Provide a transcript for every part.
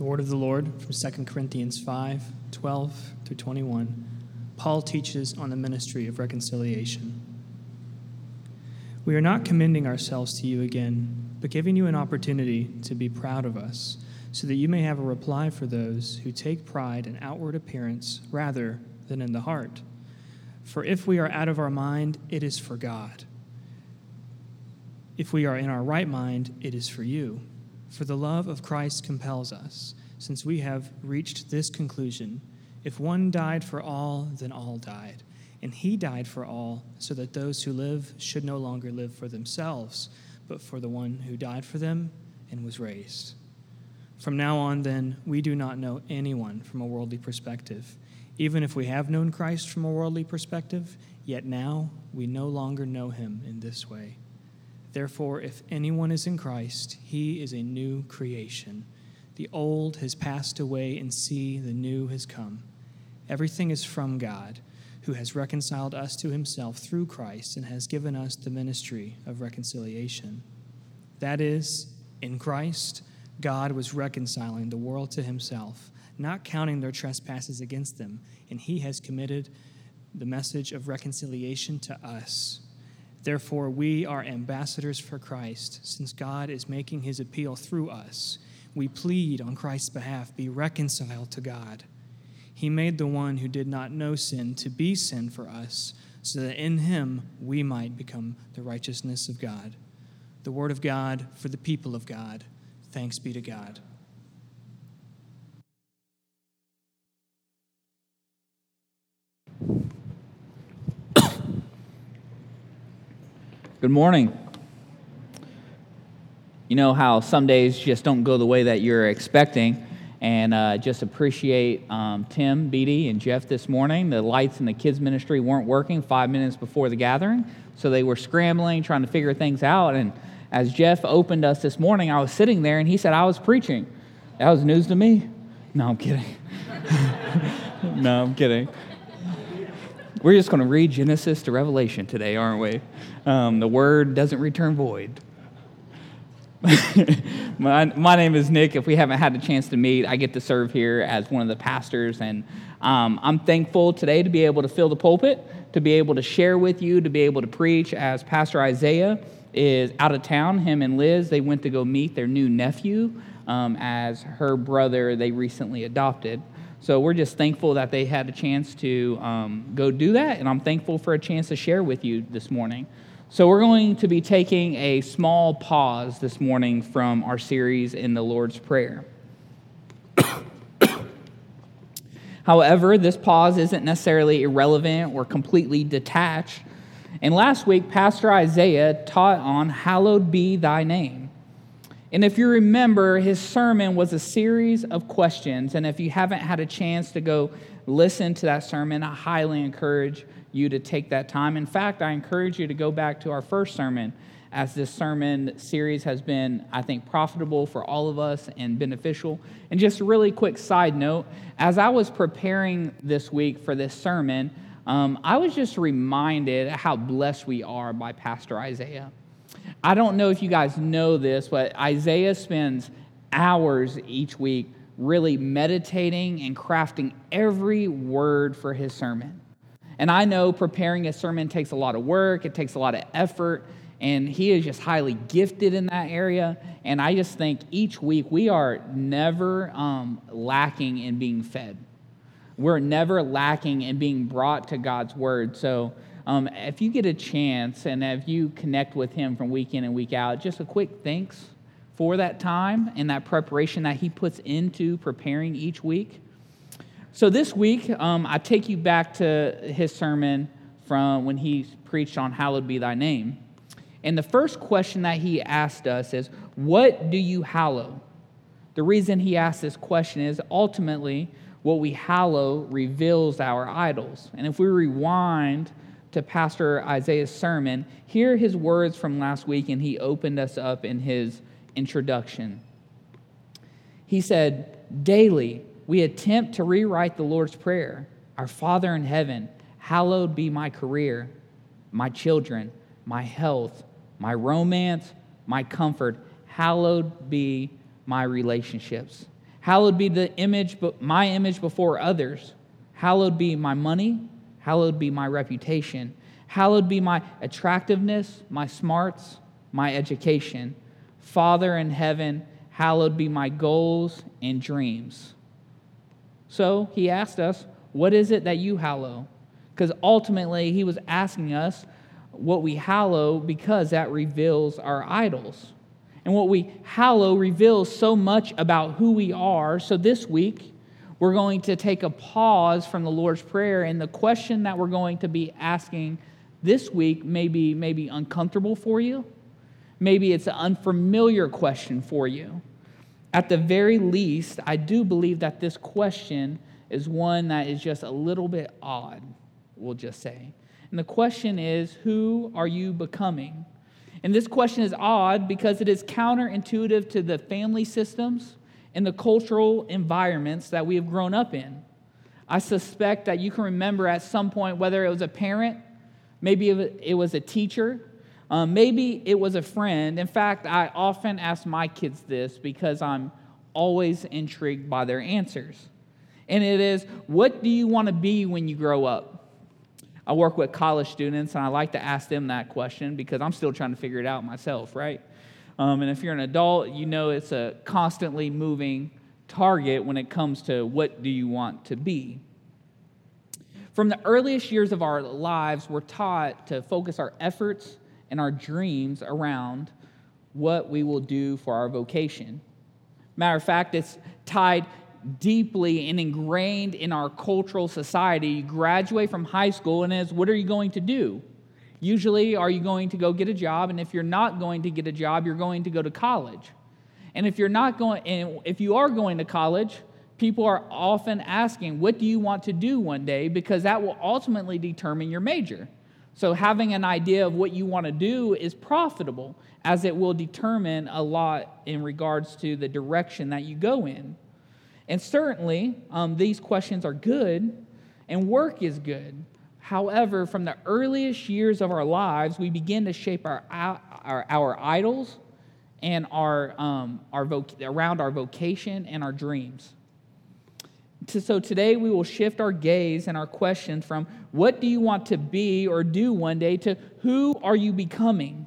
The word of the Lord from 2 Corinthians 5 12 through 21. Paul teaches on the ministry of reconciliation. We are not commending ourselves to you again, but giving you an opportunity to be proud of us, so that you may have a reply for those who take pride in outward appearance rather than in the heart. For if we are out of our mind, it is for God. If we are in our right mind, it is for you. For the love of Christ compels us, since we have reached this conclusion if one died for all, then all died. And he died for all, so that those who live should no longer live for themselves, but for the one who died for them and was raised. From now on, then, we do not know anyone from a worldly perspective. Even if we have known Christ from a worldly perspective, yet now we no longer know him in this way. Therefore, if anyone is in Christ, he is a new creation. The old has passed away, and see, the new has come. Everything is from God, who has reconciled us to himself through Christ and has given us the ministry of reconciliation. That is, in Christ, God was reconciling the world to himself, not counting their trespasses against them, and he has committed the message of reconciliation to us. Therefore, we are ambassadors for Christ, since God is making his appeal through us. We plead on Christ's behalf be reconciled to God. He made the one who did not know sin to be sin for us, so that in him we might become the righteousness of God. The word of God for the people of God. Thanks be to God. Good morning. You know how some days just don't go the way that you're expecting, and uh, just appreciate um, Tim, Beatty, and Jeff this morning. The lights in the kids' ministry weren't working five minutes before the gathering, so they were scrambling, trying to figure things out. And as Jeff opened us this morning, I was sitting there, and he said I was preaching. That was news to me. No, I'm kidding. no, I'm kidding. We're just going to read Genesis to Revelation today, aren't we? Um, the word doesn't return void. my, my name is Nick. If we haven't had a chance to meet, I get to serve here as one of the pastors. And um, I'm thankful today to be able to fill the pulpit, to be able to share with you, to be able to preach as Pastor Isaiah is out of town. Him and Liz, they went to go meet their new nephew um, as her brother they recently adopted. So we're just thankful that they had a chance to um, go do that, and I'm thankful for a chance to share with you this morning. So we're going to be taking a small pause this morning from our series in the Lord's Prayer. However, this pause isn't necessarily irrelevant or completely detached. And last week, Pastor Isaiah taught on Hallowed Be Thy Name. And if you remember, his sermon was a series of questions. And if you haven't had a chance to go listen to that sermon, I highly encourage you to take that time. In fact, I encourage you to go back to our first sermon, as this sermon series has been, I think, profitable for all of us and beneficial. And just a really quick side note as I was preparing this week for this sermon, um, I was just reminded how blessed we are by Pastor Isaiah. I don't know if you guys know this, but Isaiah spends hours each week really meditating and crafting every word for his sermon. And I know preparing a sermon takes a lot of work, it takes a lot of effort, and he is just highly gifted in that area. And I just think each week we are never um, lacking in being fed. We're never lacking in being brought to God's word. So um, if you get a chance and if you connect with him from week in and week out, just a quick thanks for that time and that preparation that he puts into preparing each week. So this week, um, I take you back to his sermon from when he preached on Hallowed Be Thy Name. And the first question that he asked us is, What do you hallow? The reason he asked this question is ultimately what we hallow reveals our idols. And if we rewind to Pastor Isaiah's sermon, hear his words from last week, and he opened us up in his introduction. He said, Daily we attempt to rewrite the Lord's Prayer Our Father in heaven, hallowed be my career, my children, my health, my romance, my comfort, hallowed be my relationships. Hallowed be the image, my image before others. Hallowed be my money. Hallowed be my reputation. Hallowed be my attractiveness, my smarts, my education. Father in heaven, hallowed be my goals and dreams. So he asked us, What is it that you hallow? Because ultimately, he was asking us what we hallow because that reveals our idols. And what we hallow reveals so much about who we are. So this week, we're going to take a pause from the Lord's Prayer, and the question that we're going to be asking this week may be maybe uncomfortable for you. Maybe it's an unfamiliar question for you. At the very least, I do believe that this question is one that is just a little bit odd, we'll just say. And the question is Who are you becoming? And this question is odd because it is counterintuitive to the family systems and the cultural environments that we have grown up in. I suspect that you can remember at some point whether it was a parent, maybe it was a teacher, um, maybe it was a friend. In fact, I often ask my kids this because I'm always intrigued by their answers. And it is, What do you want to be when you grow up? I work with college students, and I like to ask them that question because I'm still trying to figure it out myself, right? Um, and if you're an adult, you know it's a constantly moving target when it comes to what do you want to be. From the earliest years of our lives, we're taught to focus our efforts and our dreams around what we will do for our vocation. Matter of fact, it's tied deeply and ingrained in our cultural society. You graduate from high school, and it's what are you going to do? Usually, are you going to go get a job? And if you're not going to get a job, you're going to go to college. And if you're not going, and if you are going to college, people are often asking, What do you want to do one day? Because that will ultimately determine your major. So, having an idea of what you want to do is profitable, as it will determine a lot in regards to the direction that you go in. And certainly, um, these questions are good, and work is good. However, from the earliest years of our lives, we begin to shape our, our, our idols and our, um, our voc- around our vocation and our dreams. So today we will shift our gaze and our questions from what do you want to be or do one day to who are you becoming?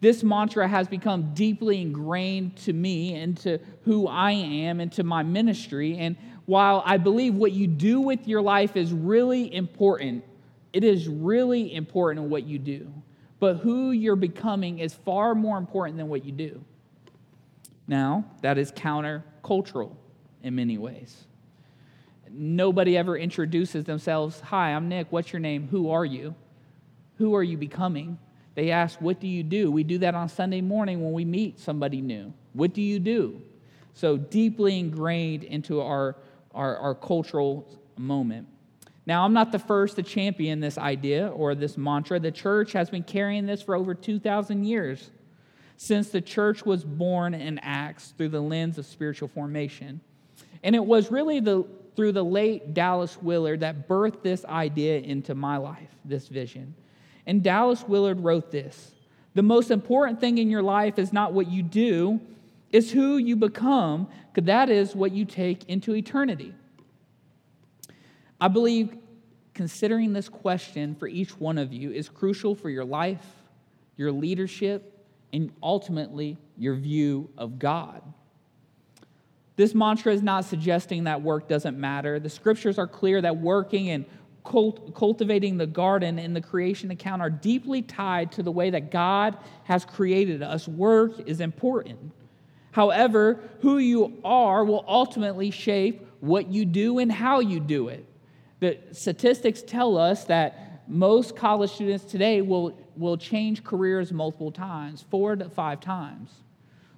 This mantra has become deeply ingrained to me and to who I am and to my ministry. And while I believe what you do with your life is really important, it is really important what you do. But who you're becoming is far more important than what you do. Now, that is countercultural in many ways. Nobody ever introduces themselves Hi, I'm Nick. What's your name? Who are you? Who are you becoming? They ask, What do you do? We do that on Sunday morning when we meet somebody new. What do you do? So deeply ingrained into our, our, our cultural moment. Now, I'm not the first to champion this idea or this mantra. The church has been carrying this for over 2,000 years since the church was born in Acts through the lens of spiritual formation. And it was really the, through the late Dallas Willard that birthed this idea into my life, this vision. And Dallas Willard wrote this The most important thing in your life is not what you do, it's who you become, because that is what you take into eternity. I believe considering this question for each one of you is crucial for your life, your leadership, and ultimately your view of God. This mantra is not suggesting that work doesn't matter. The scriptures are clear that working and cult- cultivating the garden and the creation account are deeply tied to the way that God has created us. Work is important. However, who you are will ultimately shape what you do and how you do it. The statistics tell us that most college students today will, will change careers multiple times, four to five times.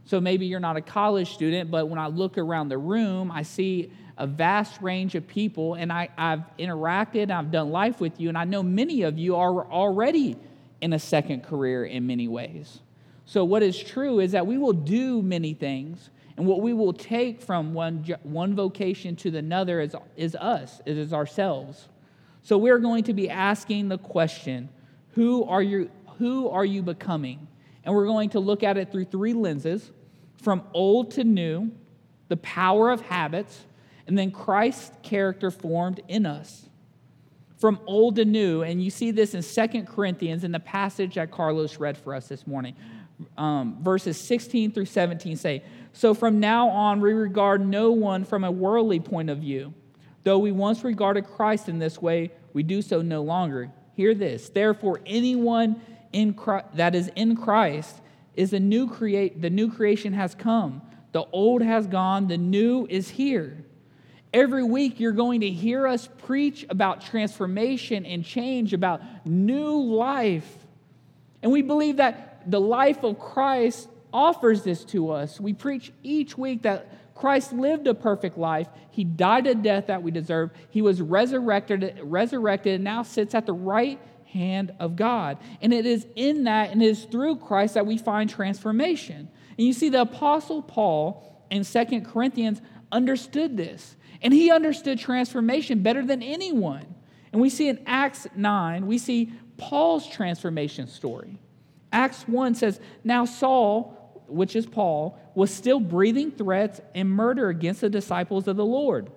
So maybe you're not a college student, but when I look around the room, I see a vast range of people, and I, have interacted, I've done life with you, and I know many of you are already in a second career in many ways. So, what is true is that we will do many things, and what we will take from one, one vocation to another is, is us, it is ourselves. So, we're going to be asking the question who are, you, who are you becoming? And we're going to look at it through three lenses from old to new, the power of habits, and then Christ's character formed in us from old to new. And you see this in Second Corinthians in the passage that Carlos read for us this morning. Um, verses 16 through 17 say, So from now on, we regard no one from a worldly point of view. Though we once regarded Christ in this way, we do so no longer. Hear this. Therefore, anyone in Christ, that is in Christ is a new create the new creation has come. The old has gone, the new is here. Every week, you're going to hear us preach about transformation and change, about new life. And we believe that the life of Christ offers this to us. We preach each week that Christ lived a perfect life. He died a death that we deserve. He was resurrected, resurrected, and now sits at the right hand of God. And it is in that and it is through Christ that we find transformation. And you see, the Apostle Paul in Second Corinthians understood this. And he understood transformation better than anyone. And we see in Acts 9, we see Paul's transformation story. Acts 1 says, Now Saul, which is Paul, was still breathing threats and murder against the disciples of the Lord.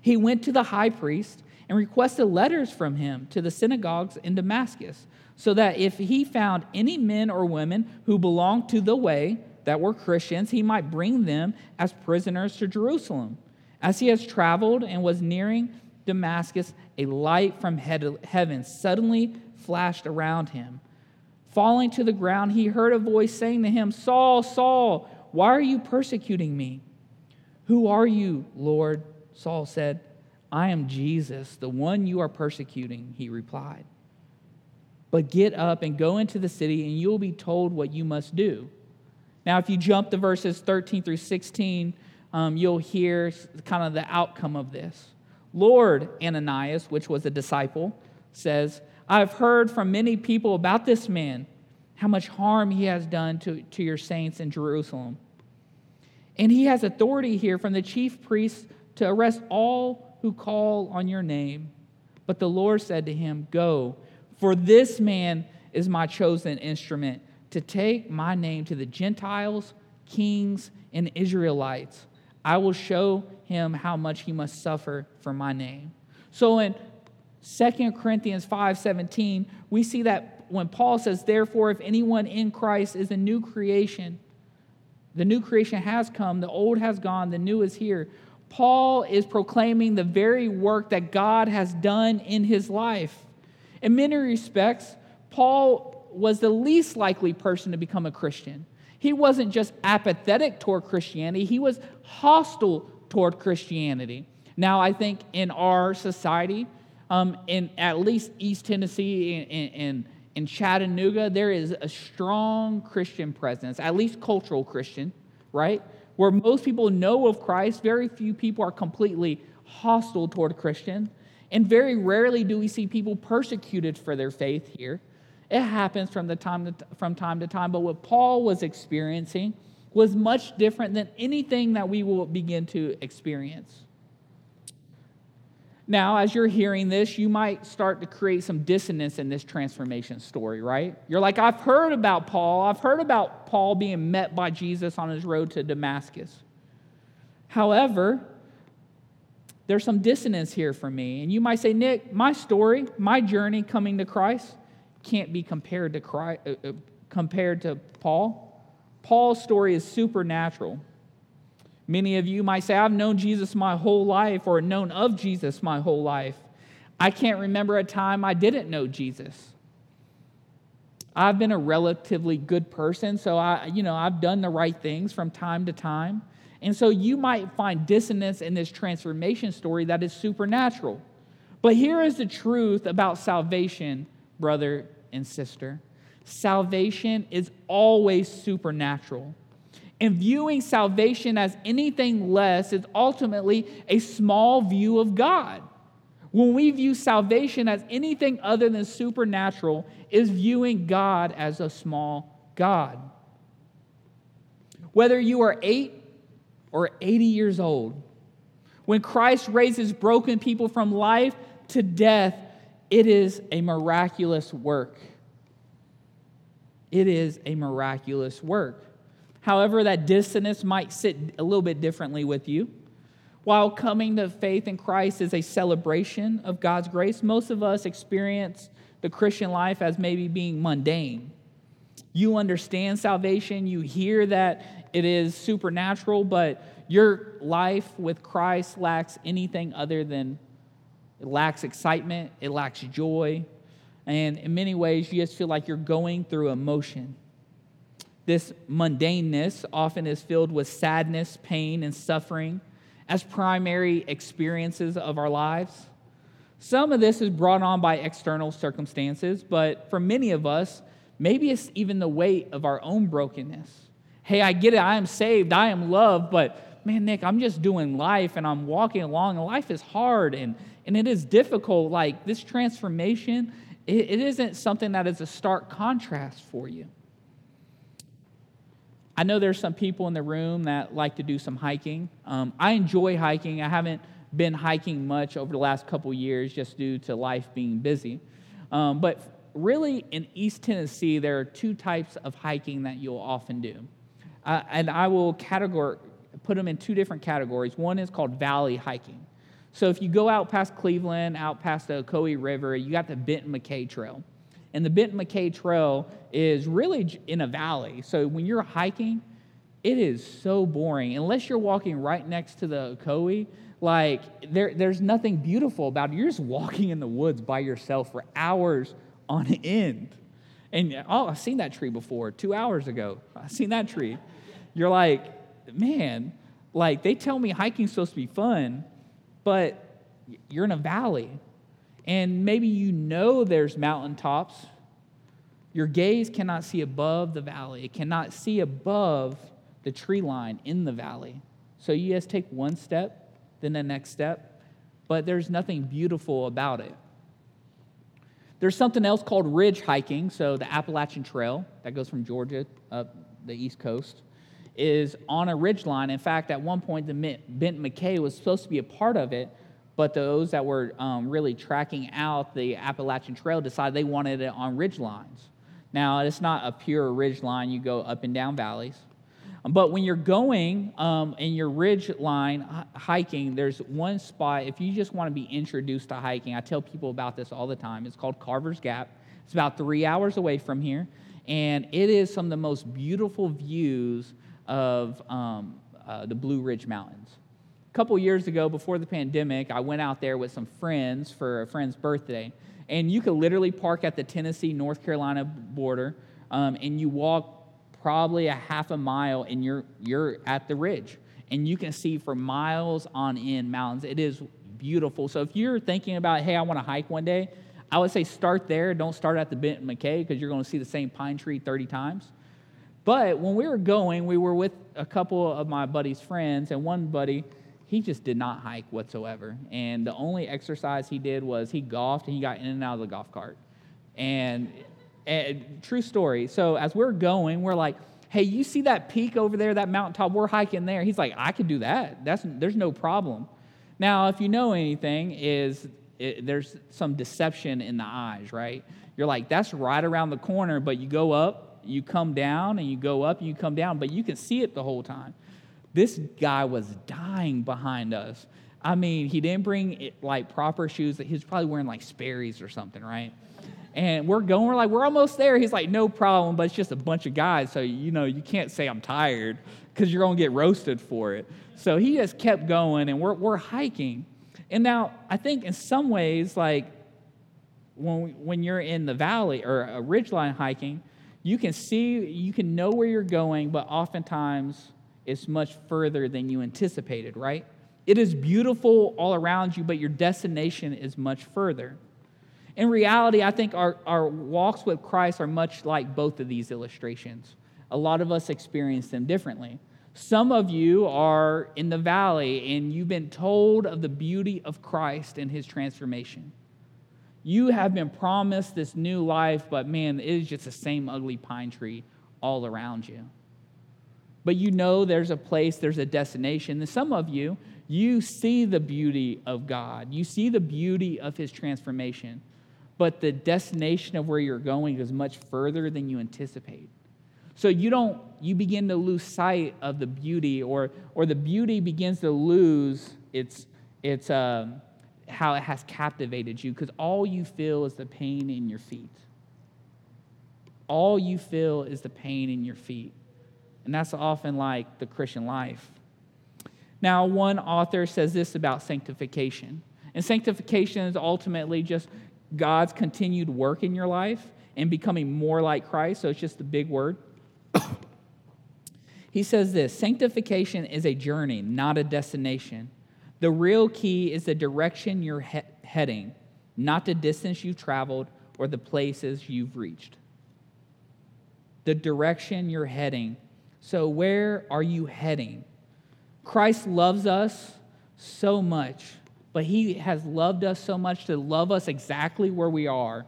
He went to the high priest and requested letters from him to the synagogues in Damascus, so that if he found any men or women who belonged to the way that were Christians, he might bring them as prisoners to Jerusalem. As he has traveled and was nearing Damascus, a light from heaven suddenly flashed around him. Falling to the ground, he heard a voice saying to him, Saul, Saul, why are you persecuting me? Who are you, Lord? Saul said, I am Jesus, the one you are persecuting, he replied. But get up and go into the city, and you'll be told what you must do. Now, if you jump to verses 13 through 16, um, you'll hear kind of the outcome of this. Lord, Ananias, which was a disciple, says, I've heard from many people about this man, how much harm he has done to, to your saints in Jerusalem. And he has authority here from the chief priests to arrest all who call on your name. But the Lord said to him, Go, for this man is my chosen instrument to take my name to the Gentiles, kings, and Israelites I will show him how much he must suffer for my name. So in 2 Corinthians 5:17, we see that when Paul says, "Therefore if anyone in Christ is a new creation, the new creation has come, the old has gone, the new is here." Paul is proclaiming the very work that God has done in his life. In many respects, Paul was the least likely person to become a Christian. He wasn't just apathetic toward Christianity, he was hostile toward Christianity. Now, I think in our society, um, in at least East Tennessee and, and, and Chattanooga, there is a strong Christian presence, at least cultural Christian, right? Where most people know of Christ, very few people are completely hostile toward Christian. And very rarely do we see people persecuted for their faith here. It happens from, the time to, from time to time, but what Paul was experiencing was much different than anything that we will begin to experience. Now, as you're hearing this, you might start to create some dissonance in this transformation story, right? You're like, I've heard about Paul. I've heard about Paul being met by Jesus on his road to Damascus. However, there's some dissonance here for me. And you might say, Nick, my story, my journey coming to Christ, can't be compared to, Christ, uh, uh, compared to Paul. Paul's story is supernatural. Many of you might say, I've known Jesus my whole life or known of Jesus my whole life. I can't remember a time I didn't know Jesus. I've been a relatively good person, so I, you know, I've done the right things from time to time. And so you might find dissonance in this transformation story that is supernatural. But here is the truth about salvation, brother and sister. Salvation is always supernatural. And viewing salvation as anything less is ultimately a small view of God. When we view salvation as anything other than supernatural, is viewing God as a small God. Whether you are eight or 80 years old, when Christ raises broken people from life to death, it is a miraculous work. It is a miraculous work. However, that dissonance might sit a little bit differently with you. While coming to faith in Christ is a celebration of God's grace, most of us experience the Christian life as maybe being mundane. You understand salvation, you hear that it is supernatural, but your life with Christ lacks anything other than it lacks excitement, it lacks joy, and in many ways, you just feel like you're going through emotion. This mundaneness often is filled with sadness, pain, and suffering as primary experiences of our lives. Some of this is brought on by external circumstances, but for many of us, maybe it's even the weight of our own brokenness. Hey, I get it, I am saved, I am loved, but man, Nick, I'm just doing life and I'm walking along, and life is hard and, and it is difficult. Like this transformation, it, it isn't something that is a stark contrast for you. I know there's some people in the room that like to do some hiking. Um, I enjoy hiking. I haven't been hiking much over the last couple years just due to life being busy. Um, but really, in East Tennessee, there are two types of hiking that you'll often do. Uh, and I will categor- put them in two different categories. One is called valley hiking. So if you go out past Cleveland, out past the Ocoee River, you got the Benton MacKaye Trail. And the Benton MacKaye Trail is really in a valley. So when you're hiking, it is so boring. Unless you're walking right next to the Ocoee, like there, there's nothing beautiful about it. You're just walking in the woods by yourself for hours on end. And oh, I've seen that tree before, two hours ago. I've seen that tree. You're like, man, like they tell me hiking's supposed to be fun, but you're in a valley. And maybe you know there's mountaintops. Your gaze cannot see above the valley, it cannot see above the tree line in the valley. So you just take one step, then the next step, but there's nothing beautiful about it. There's something else called ridge hiking. So the Appalachian Trail that goes from Georgia up the East Coast is on a ridge line. In fact, at one point, the Benton MacKaye was supposed to be a part of it, but those that were um, really tracking out the Appalachian Trail decided they wanted it on ridge lines. Now, it's not a pure ridge line, you go up and down valleys. But when you're going um, in your ridge line hiking, there's one spot, if you just want to be introduced to hiking, I tell people about this all the time. It's called Carver's Gap. It's about three hours away from here, and it is some of the most beautiful views of um, uh, the Blue Ridge Mountains couple years ago, before the pandemic, I went out there with some friends for a friend's birthday. And you could literally park at the Tennessee North Carolina border um, and you walk probably a half a mile and you're, you're at the ridge. And you can see for miles on end mountains. It is beautiful. So if you're thinking about, hey, I want to hike one day, I would say start there. Don't start at the Benton MacKaye because you're going to see the same pine tree 30 times. But when we were going, we were with a couple of my buddy's friends, and one buddy, he just did not hike whatsoever. And the only exercise he did was he golfed and he got in and out of the golf cart. And, and true story. So as we're going, we're like, hey, you see that peak over there, that mountaintop? We're hiking there. He's like, I could do that. That's, there's no problem. Now, if you know anything, is it, there's some deception in the eyes, right? You're like, that's right around the corner, but you go up, you come down, and you go up, and you come down, but you can see it the whole time. This guy was dying behind us. I mean, he didn't bring like proper shoes. He was probably wearing like Sperry's or something, right? And we're going, we're like, we're almost there. He's like, no problem, but it's just a bunch of guys. So, you know, you can't say I'm tired because you're going to get roasted for it. So he just kept going and we're, we're hiking. And now I think in some ways, like when, when you're in the valley or a ridgeline hiking, you can see, you can know where you're going, but oftentimes is much further than you anticipated, right? It is beautiful all around you, but your destination is much further. In reality, I think our, our walks with Christ are much like both of these illustrations. A lot of us experience them differently. Some of you are in the valley and you've been told of the beauty of Christ and his transformation. You have been promised this new life, but man, it is just the same ugly pine tree all around you but you know there's a place, there's a destination. And some of you, you see the beauty of God, you see the beauty of His transformation, but the destination of where you're going is much further than you anticipate. So you don't, you begin to lose sight of the beauty, or, or the beauty begins to lose its, its um, how it has captivated you, because all you feel is the pain in your feet. All you feel is the pain in your feet. And that's often like the Christian life. Now, one author says this about sanctification. And sanctification is ultimately just God's continued work in your life and becoming more like Christ. So it's just a big word. he says this sanctification is a journey, not a destination. The real key is the direction you're he- heading, not the distance you've traveled or the places you've reached. The direction you're heading. So, where are you heading? Christ loves us so much, but he has loved us so much to love us exactly where we are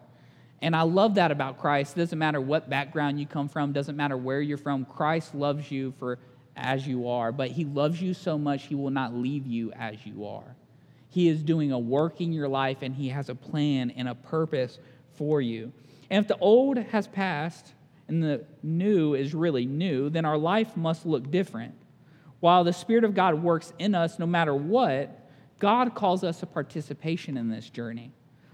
and I love that about Christ. It doesn't matter what background you come from, doesn't matter where you're from. Christ loves you for as you are, but he loves you so much he will not leave you as you are. He is doing a work in your life and he has a plan and a purpose for you. And if the old has passed and the new is really new, then our life must look different. While the Spirit of God works in us no matter what, God calls us a participation in this journey.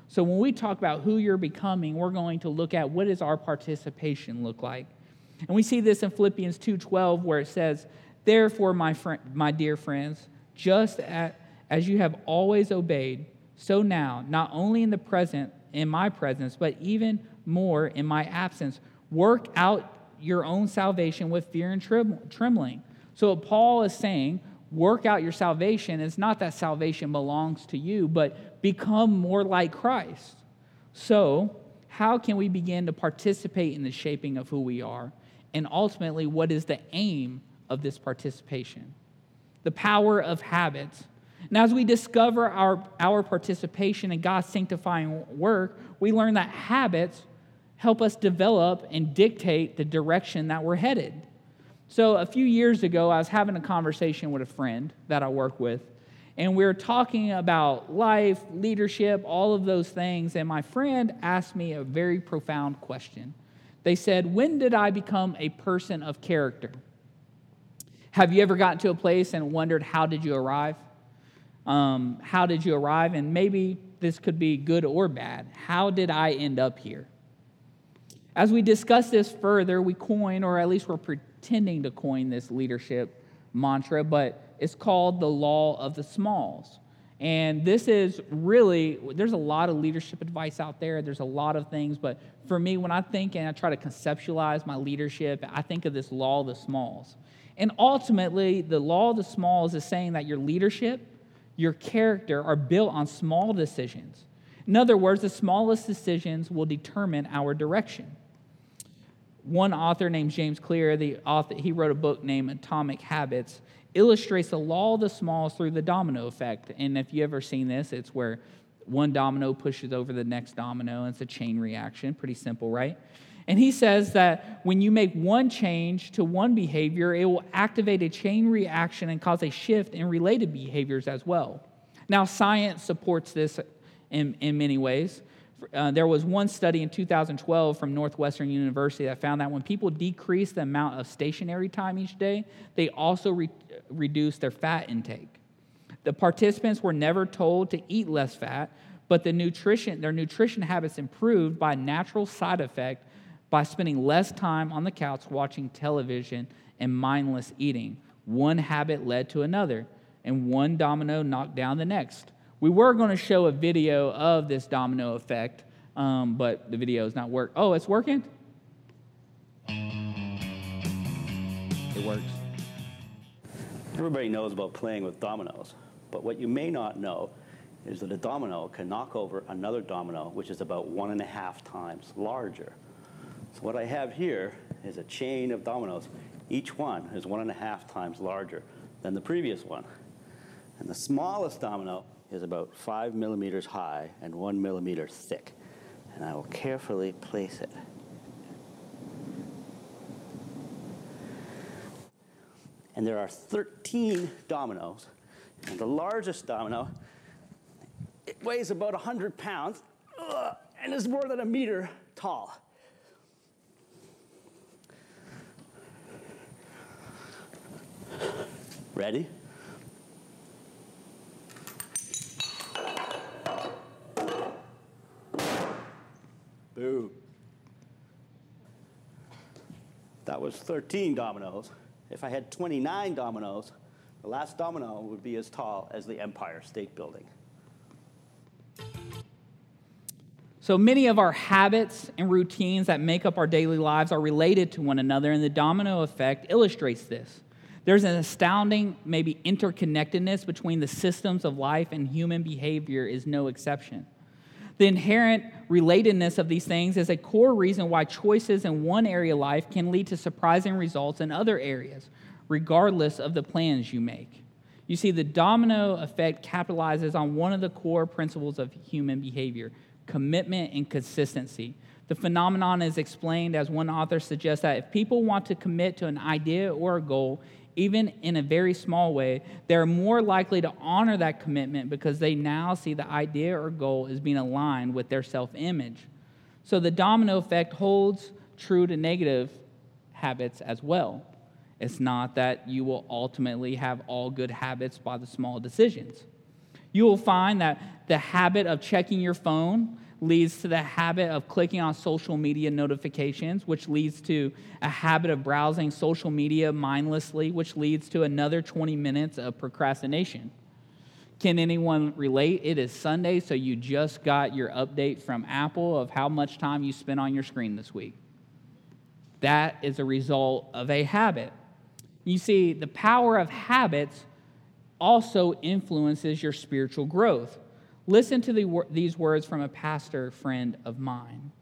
So when we talk about who you're becoming, we're going to look at what does our participation look like. And we see this in Philippians 2:12 where it says, "Therefore, my friend, my dear friends, just as you have always obeyed, so now, not only in the present in my presence, but even more in my absence, work out your own salvation with fear and trembling." So Paul is saying, work out your salvation. It's not that salvation belongs to you, but become more like Christ. So, how can we begin to participate in the shaping of who we are? And ultimately, what is the aim of this participation? The power of habits. And as we discover our, our participation in God's sanctifying work, we learn that habits help us develop and dictate the direction that we're headed. So, a few years ago, I was having a conversation with a friend that I work with, and we were talking about life, leadership, all of those things. And my friend asked me a very profound question. They said, When did I become a person of character? Have you ever gotten to a place and wondered, How did you arrive? Um, how did you arrive? And maybe this could be good or bad. How did I end up here? As we discuss this further, we coin, or at least we're pretending to coin this leadership mantra, but it's called the law of the smalls. And this is really, there's a lot of leadership advice out there. There's a lot of things. But for me, when I think and I try to conceptualize my leadership, I think of this law of the smalls. And ultimately, the law of the smalls is saying that your leadership, your character are built on small decisions. In other words, the smallest decisions will determine our direction one author named James Clear, the author, he wrote a book named Atomic Habits, illustrates the law of the smalls through the domino effect. And if you've ever seen this, it's where one domino pushes over the next domino. It's a chain reaction, pretty simple, right? And he says that when you make one change to one behavior, it will activate a chain reaction and cause a shift in related behaviors as well. Now, science supports this in, in many ways. Uh, there was one study in 2012 from Northwestern University that found that when people decrease the amount of stationary time each day, they also re- reduce their fat intake. The participants were never told to eat less fat, but the nutrition, their nutrition habits improved by natural side effect by spending less time on the couch watching television and mindless eating. One habit led to another, and one domino knocked down the next. We were going to show a video of this domino effect, um, but the video is not work. Oh, it's working. It works. Everybody knows about playing with dominoes, but what you may not know is that a domino can knock over another domino, which is about one and a half times larger. So what I have here is a chain of dominoes. Each one is one and a half times larger than the previous one. And the smallest domino is about five millimeters high and one millimeter thick. And I will carefully place it. And there are 13 dominoes. And the largest domino, it weighs about 100 pounds uh, and is more than a meter tall. Ready? Boo. That was 13 dominoes. If I had 29 dominoes, the last domino would be as tall as the Empire State Building. So many of our habits and routines that make up our daily lives are related to one another, and the domino effect illustrates this. There's an astounding, maybe, interconnectedness between the systems of life, and human behavior is no exception. The inherent relatedness of these things is a core reason why choices in one area of life can lead to surprising results in other areas, regardless of the plans you make. You see, the domino effect capitalizes on one of the core principles of human behavior commitment and consistency. The phenomenon is explained as one author suggests that if people want to commit to an idea or a goal, even in a very small way, they're more likely to honor that commitment because they now see the idea or goal as being aligned with their self image. So the domino effect holds true to negative habits as well. It's not that you will ultimately have all good habits by the small decisions. You will find that the habit of checking your phone leads to the habit of clicking on social media notifications, which leads to a habit of browsing social media mindlessly, which leads to another 20 minutes of procrastination. Can anyone relate? It is Sunday, so you just got your update from Apple of how much time you spent on your screen this week. That is a result of a habit. You see, the power of habits also influences your spiritual growth. Listen to the, these words from a pastor friend of mine.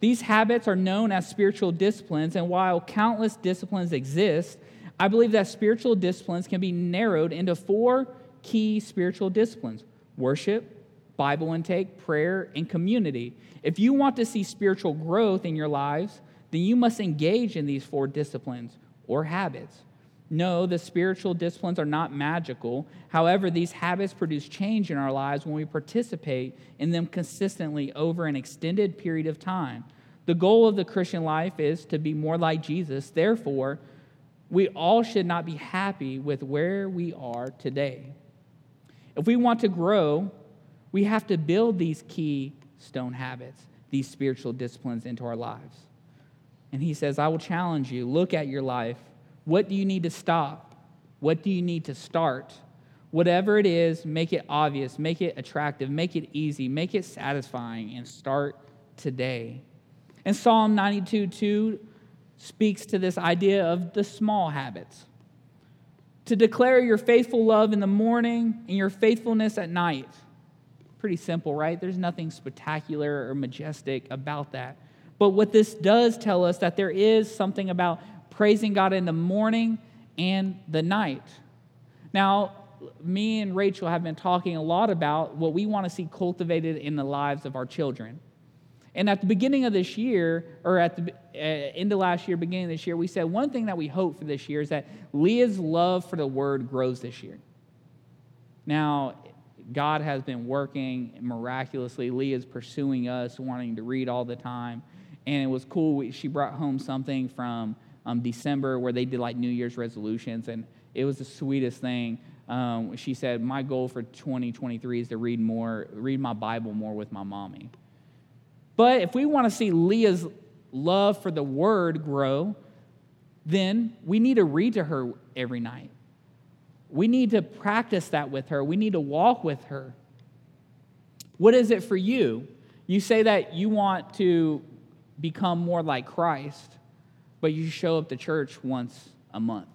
These habits are known as spiritual disciplines, and while countless disciplines exist, I believe that spiritual disciplines can be narrowed into four key spiritual disciplines worship, Bible intake, prayer, and community. If you want to see spiritual growth in your lives, then you must engage in these four disciplines or habits. No, the spiritual disciplines are not magical. However, these habits produce change in our lives when we participate in them consistently over an extended period of time. The goal of the Christian life is to be more like Jesus. Therefore, we all should not be happy with where we are today. If we want to grow, we have to build these key stone habits, these spiritual disciplines into our lives. And he says, I will challenge you look at your life what do you need to stop? What do you need to start? Whatever it is, make it obvious, make it attractive, make it easy, make it satisfying, and start today. And Psalm 92 2 speaks to this idea of the small habits. To declare your faithful love in the morning and your faithfulness at night. Pretty simple, right? There's nothing spectacular or majestic about that. But what this does tell us that there is something about praising God in the morning and the night. Now, me and Rachel have been talking a lot about what we want to see cultivated in the lives of our children. And at the beginning of this year, or at the uh, end of last year, beginning of this year, we said one thing that we hope for this year is that Leah's love for the word grows this year. Now, God has been working miraculously. Leah's pursuing us, wanting to read all the time. And it was cool. She brought home something from um, December where they did like New Year's resolutions, and it was the sweetest thing. Um, she said, "My goal for 2023 is to read more, read my Bible more with my mommy." But if we want to see Leah's love for the Word grow, then we need to read to her every night. We need to practice that with her. We need to walk with her. What is it for you? You say that you want to become more like Christ but you show up to church once a month.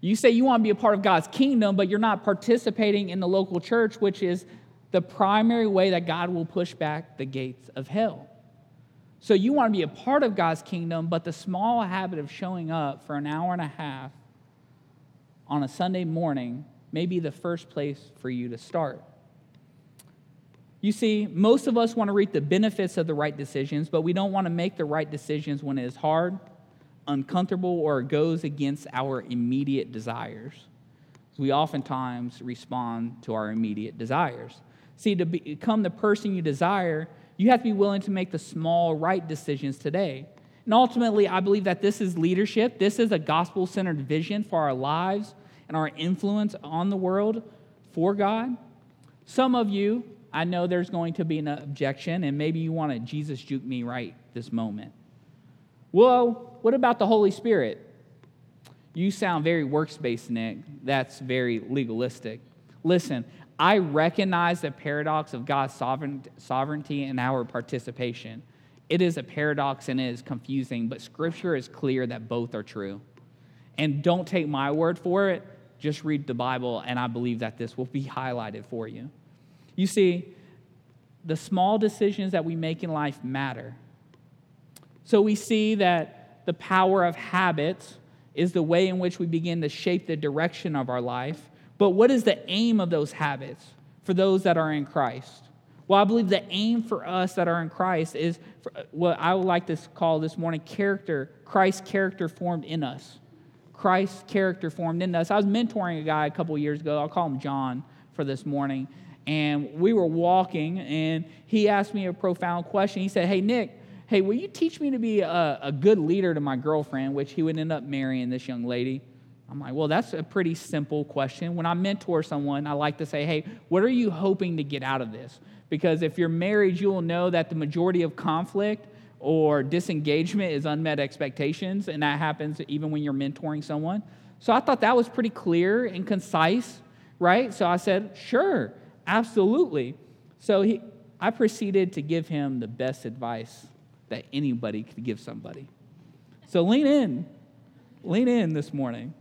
You say you want to be a part of God's kingdom, but you're not participating in the local church, which is the primary way that God will push back the gates of hell. So you want to be a part of God's kingdom, but the small habit of showing up for an hour and a half on a Sunday morning may be the first place for you to start. You see, most of us want to reap the benefits of the right decisions, but we don't want to make the right decisions when it is hard, uncomfortable, or goes against our immediate desires. We oftentimes respond to our immediate desires. See, to become the person you desire, you have to be willing to make the small, right decisions today. And ultimately, I believe that this is leadership. This is a gospel centered vision for our lives. and our influence on the world for God? Some of you, I know there's going to be an objection, and maybe you want to Jesus juke me right this moment. Well, what about the Holy Spirit? You sound very works-based, Nick. That's very legalistic. Listen, I recognize the paradox of God's sovereignty and our participation. It is a paradox and it is confusing, but scripture is clear that both are true. And don't take my word for it, just read the Bible, and I believe that this will be highlighted for you. You see, the small decisions that we make in life matter. So we see that the power of habits is the way in which we begin to shape the direction of our life. But what is the aim of those habits for those that are in Christ? Well, I believe the aim for us that are in Christ is uh, what I would like to call this morning character, Christ's character formed in us. Christ's character formed in us. I was mentoring a guy a couple years ago. I'll call him John for this morning. And we were walking, and he asked me a profound question. He said, Hey, Nick, hey, will you teach me to be a, a good leader to my girlfriend, which he would end up marrying this young lady? I'm like, well, that's a pretty simple question. When I mentor someone, I like to say, hey, what are you hoping to get out of this? Because if you're married, you will know that the majority of conflict or disengagement is unmet expectations, and that happens even when you're mentoring someone. So I thought that was pretty clear and concise, right? So I said, sure, absolutely. So he, I proceeded to give him the best advice that anybody could give somebody. So lean in, lean in this morning.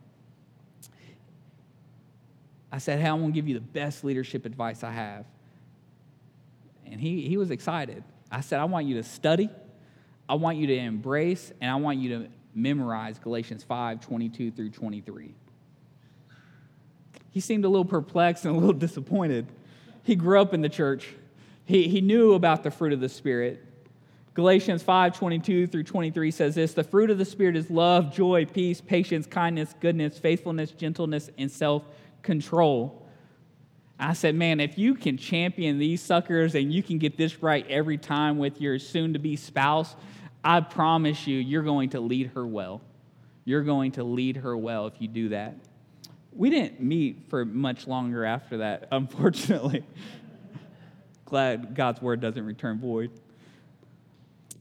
I said, Hey, I'm going to give you the best leadership advice I have. And he, he was excited. I said, I want you to study, I want you to embrace, and I want you to memorize Galatians 5 22 through 23. He seemed a little perplexed and a little disappointed. He grew up in the church, he, he knew about the fruit of the Spirit. Galatians 5 22 through 23 says this The fruit of the Spirit is love, joy, peace, patience, kindness, goodness, faithfulness, gentleness, and self control. I said, man, if you can champion these suckers and you can get this right every time with your soon to be spouse, I promise you, you're going to lead her well. You're going to lead her well if you do that. We didn't meet for much longer after that, unfortunately. Glad God's word doesn't return void.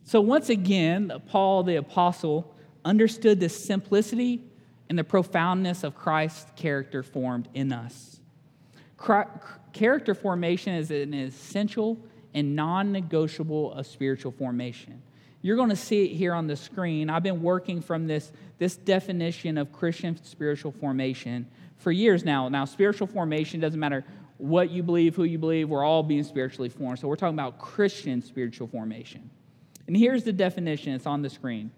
So, once again, Paul the Apostle understood the simplicity and the profoundness of Christ's character formed in us. Character formation is an essential and non negotiable of spiritual formation. You're going to see it here on the screen. I've been working from this, this definition of Christian spiritual formation for years now. Now, spiritual formation doesn't matter what you believe, who you believe, we're all being spiritually formed. So, we're talking about Christian spiritual formation. And here's the definition, it's on the screen.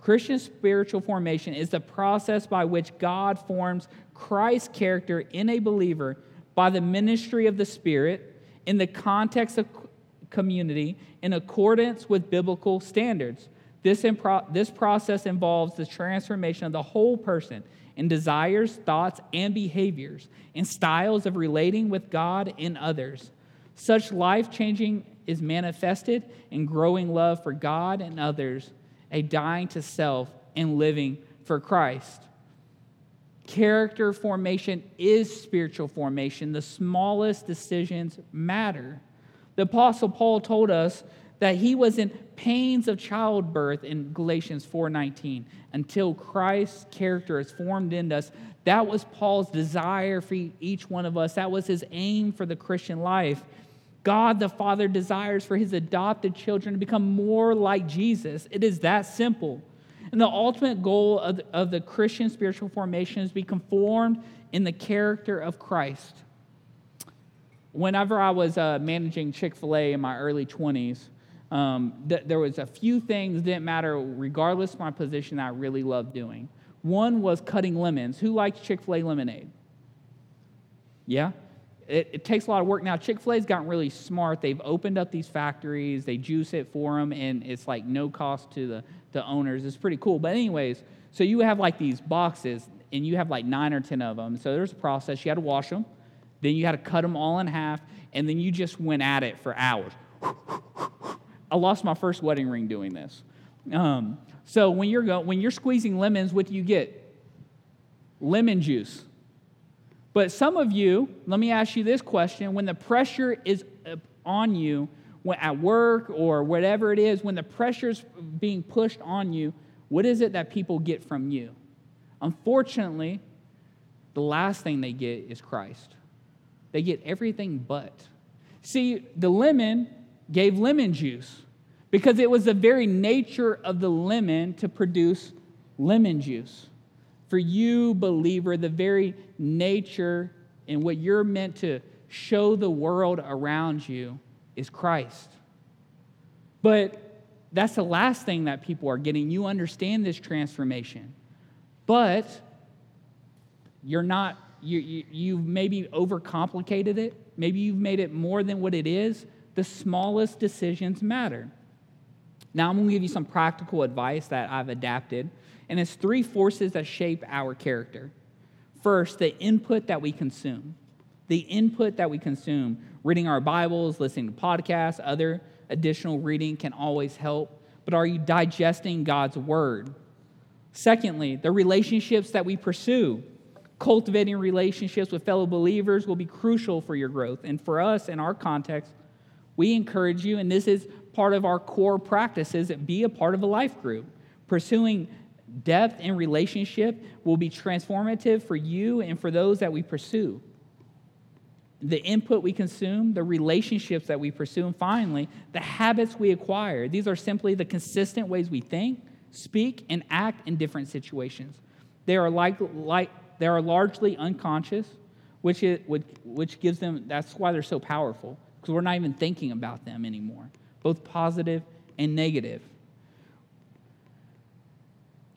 Christian spiritual formation is the process by which God forms Christ's character in a believer by the ministry of the Spirit in the context of community in accordance with biblical standards. This, impro- this process involves the transformation of the whole person in desires, thoughts, and behaviors, in styles of relating with God and others. Such life changing is manifested in growing love for God and others, a dying to self and living for Christ. Character formation is spiritual formation. The smallest decisions matter. The Apostle Paul told us that he was in pains of childbirth in Galatians 4:19 until Christ's character is formed in us. That was Paul's desire for each one of us. That was his aim for the Christian life. God the Father desires for his adopted children to become more like Jesus. It is that simple. And the ultimate goal of the, of the Christian spiritual formation is to be conformed in the character of Christ. Whenever I was uh, managing Chick fil A in my early 20s, um, th- there was a few things didn't matter regardless of my position I really loved doing. One was cutting lemons. Who likes Chick fil A lemonade? Yeah? it, it, takes a lot of work. Now, Chick fil A's gotten really smart. They've opened up these factories, they juice it for them, and it's like no cost to the, the owners. It's pretty cool. But, anyways, so you have like these boxes, and you have like nine or 10 of them. So there's a process. You had to wash them, then you had to cut them all in half, and then you just went at it for hours. I lost my first wedding ring doing this. Um, so when you're, go- when you're squeezing lemons, what do you get? Lemon juice But some of you, let me ask you this question when the pressure is on you, at work or whatever it is, when the pressure's being pushed on you, what is it that people get from you? Unfortunately, the last thing they get is Christ. They get everything but. See, the lemon gave lemon juice because it was the very nature of the lemon to produce lemon juice. For you, believer, the very nature and what you're meant to show the world around you is Christ. But that's the last thing that people are getting. You understand this transformation, but you're not, you, you, you've maybe overcomplicated it. Maybe you've made it more than what it is. The smallest decisions matter. Now, I'm going to give you some practical advice that I've adapted, and it's three forces that shape our character. First, the input that we consume. The input that we consume reading our Bibles, listening to podcasts, other additional reading can always help. But are you digesting God's word? Secondly, the relationships that we pursue. Cultivating relationships with fellow believers will be crucial for your growth. And for us, in our context, we encourage you, and this is part of our core practices, be a part of a life group. Pursuing depth in relationship will be transformative for you and for those that we pursue the input we consume, the relationships that we pursue, and finally, the habits we acquire. These are simply the consistent ways we think, speak, and act in different situations. They are, like, like, they are largely unconscious, which, is, which gives them, that's why they're so powerful, because we're not even thinking about them anymore, both positive and negative.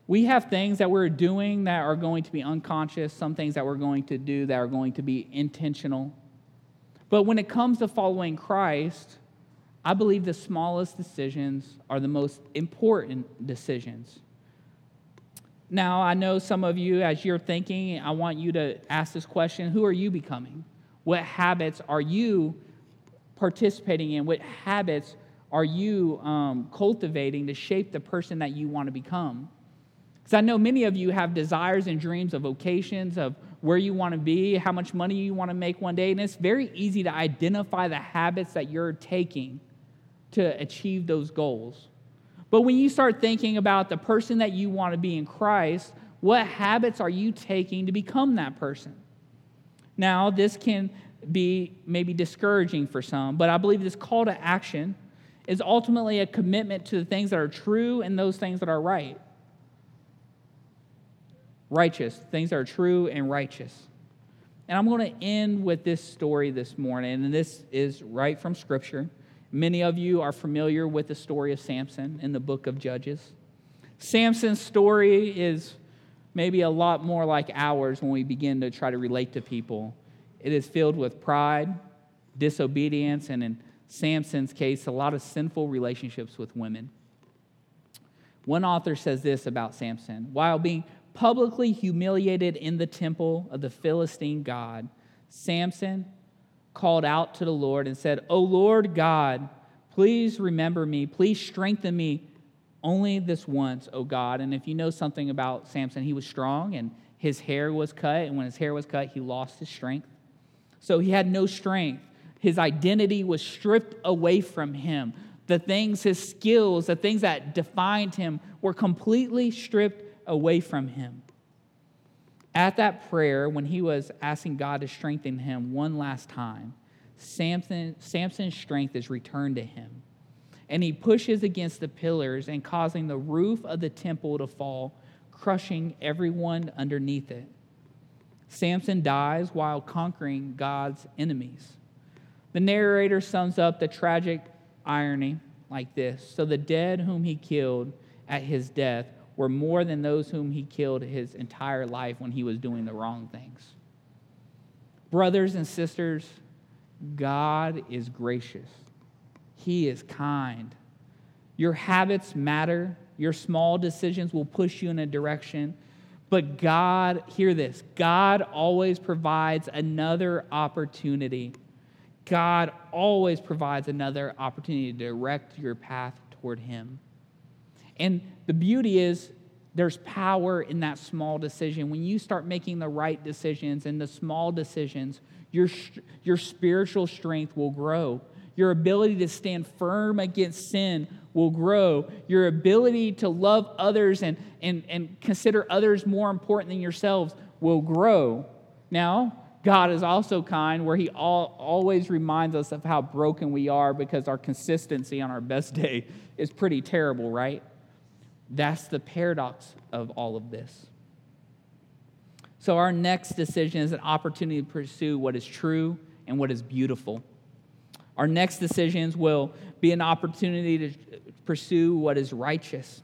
We have things that we're doing that are going to be unconscious, some things that we're going to do that are going to be intentional. But when it comes to following Christ, I believe the smallest decisions are the most important decisions. Now, I know some of you, as you're thinking, I want you to ask this question who are you becoming? What habits are you participating in? What habits are you um, cultivating to shape the person that you want to become? Because I know many of you have desires and dreams of vocations, of where you want to be, how much money you want to make one day. And it's very easy to identify the habits that you're taking to achieve those goals. But when you start thinking about the person that you want to be in Christ, what habits are you taking to become that person? Now, this can be maybe discouraging for some, but I believe this call to action is ultimately a commitment to the things that are true and those things that are right righteous, things that are true and righteous. And I'm going to end with this story this morning, and this is right from Scripture. Many of you are familiar with the story of Samson in the book of Judges. Samson's story is maybe a lot more like ours when we begin to try to relate to people. It is filled with pride, disobedience, and in Samson's case, a lot of sinful relationships with women. One author says this about Samson while being publicly humiliated in the temple of the Philistine god, Samson called out to the Lord and said, O Lord God, please remember me. Please strengthen me only this once, O God. And if you know something about Samson, he was strong and his hair was cut. And when his hair was cut, he lost his strength. So he had no strength. His identity was stripped away from him. The things, his skills, the things that defined him were completely stripped away from him. At that prayer, when he was asking God to strengthen him one last time, Samson, Samson's strength is returned to him. And he pushes against the pillars and causing the roof of the temple to fall, crushing everyone underneath it. Samson dies while conquering God's enemies. The narrator sums up the tragic irony like this So the dead whom he killed at his death were more than those whom he killed his entire life when he was doing the wrong things. Brothers and sisters, God is gracious, He is kind. Your habits matter, your small decisions will push you in a direction. But God, hear this God always provides another opportunity. God always provides another opportunity to direct your path toward Him. And the beauty is, there's power in that small decision. When you start making the right decisions and the small decisions, your, your spiritual strength will grow. Your ability to stand firm against sin will grow. Your ability to love others and, and, and consider others more important than yourselves will grow. Now, God is also kind, where He all, always reminds us of how broken we are because our consistency on our best day is pretty terrible, right? That's the paradox of all of this. So, our next decision is an opportunity to pursue what is true and what is beautiful. Our next decisions will be an opportunity to pursue what is righteous.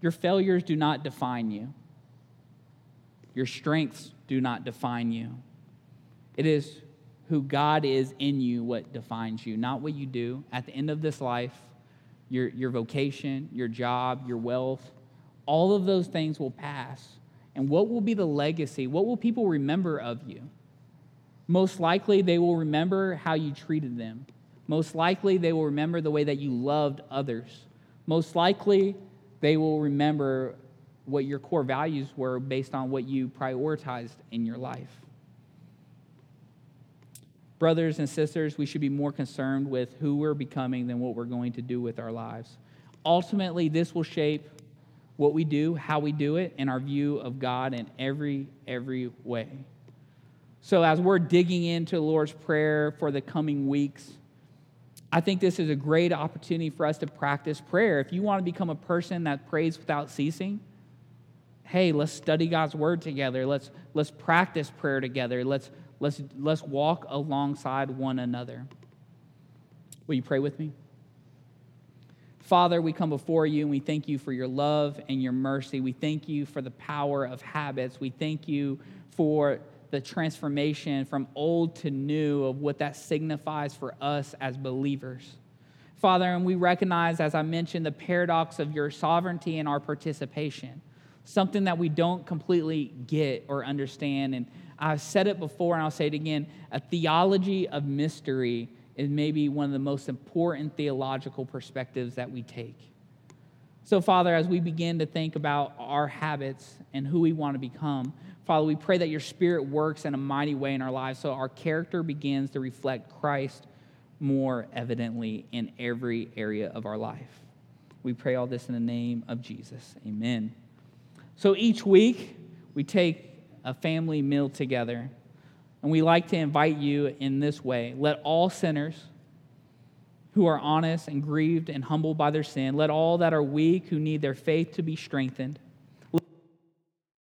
Your failures do not define you. Your strengths do not define you. It is who God is in you what defines you, not what you do. At the end of this life, your, your vocation, your job, your wealth, all of those things will pass. And what will be the legacy? What will people remember of you? Most likely, they will remember how you treated them. Most likely, they will remember the way that you loved others. Most likely, they will remember what your core values were based on what you prioritized in your life. Brothers and sisters, we should be more concerned with who we're becoming than what we're going to do with our lives. Ultimately, this will shape what we do, how we do it, and our view of God in every every way. So as we're digging into the Lord's prayer for the coming weeks, I think this is a great opportunity for us to practice prayer. If you want to become a person that prays without ceasing, hey, let's study God's word together. Let's, let's practice prayer together. Let's, let's, let's walk alongside one another. Will you pray with me? Father, we come before you and we thank you for your love and your mercy. We thank you for the power of habits. We thank you for the transformation from old to new of what that signifies for us as believers. Father, and we recognize, as I mentioned, the paradox of your sovereignty and our participation something that we don't completely get or understand. And I've said it before and I'll say it again a theology of mystery is maybe one of the most important theological perspectives that we take. So, Father, as we begin to think about our habits and who we want to become, Father, we pray that your Spirit works in a mighty way in our lives so our character begins to reflect Christ more evidently in every area of our life. We pray all this in the name of Jesus. Amen. So each week, we take a family meal together, and we like to invite you in this way. Let all sinners who are honest and grieved and humbled by their sin, let all that are weak who need their faith to be strengthened,